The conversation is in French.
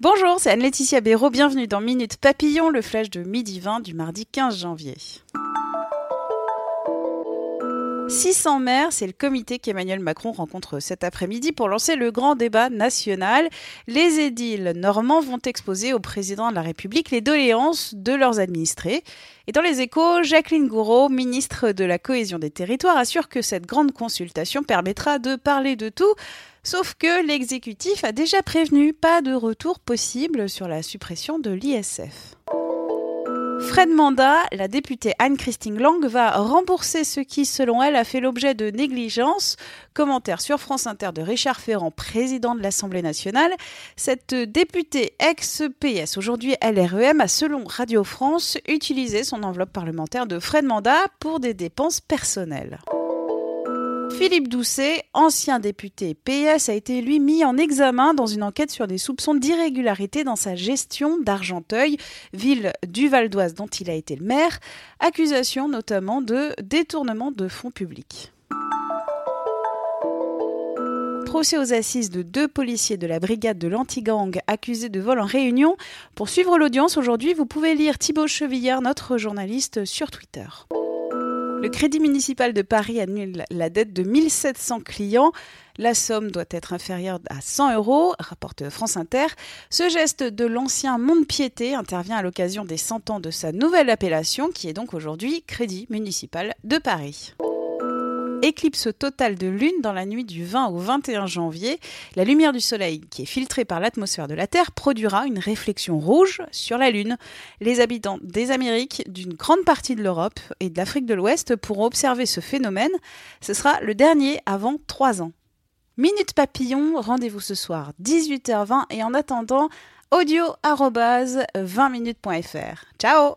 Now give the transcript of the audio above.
Bonjour, c'est Anne-Laetitia Béraud. Bienvenue dans Minute Papillon, le flash de midi 20 du mardi 15 janvier. 600 maires, c'est le comité qu'Emmanuel Macron rencontre cet après-midi pour lancer le grand débat national. Les édiles normands vont exposer au président de la République les doléances de leurs administrés. Et dans les échos, Jacqueline Gouraud, ministre de la Cohésion des Territoires, assure que cette grande consultation permettra de parler de tout, sauf que l'exécutif a déjà prévenu pas de retour possible sur la suppression de l'ISF. Fred Manda, la députée Anne-Christine Lang va rembourser ce qui, selon elle, a fait l'objet de négligence. Commentaire sur France Inter de Richard Ferrand, président de l'Assemblée nationale. Cette députée ex-PS, aujourd'hui LREM, a, selon Radio France, utilisé son enveloppe parlementaire de Fred Manda pour des dépenses personnelles. Philippe Doucet, ancien député PS, a été lui mis en examen dans une enquête sur des soupçons d'irrégularité dans sa gestion d'Argenteuil, ville du Val d'Oise dont il a été le maire, accusation notamment de détournement de fonds publics. Procès aux assises de deux policiers de la brigade de l'anti-gang accusés de vol en réunion. Pour suivre l'audience aujourd'hui, vous pouvez lire Thibaut Chevillard, notre journaliste, sur Twitter. Le Crédit municipal de Paris annule la dette de 1700 clients. La somme doit être inférieure à 100 euros, rapporte France Inter. Ce geste de l'ancien Monde-Piété intervient à l'occasion des 100 ans de sa nouvelle appellation, qui est donc aujourd'hui Crédit municipal de Paris éclipse totale de lune dans la nuit du 20 au 21 janvier. La lumière du soleil, qui est filtrée par l'atmosphère de la Terre, produira une réflexion rouge sur la lune. Les habitants des Amériques, d'une grande partie de l'Europe et de l'Afrique de l'Ouest pourront observer ce phénomène. Ce sera le dernier avant trois ans. Minute Papillon, rendez-vous ce soir 18h20 et en attendant audio 20minutes.fr. Ciao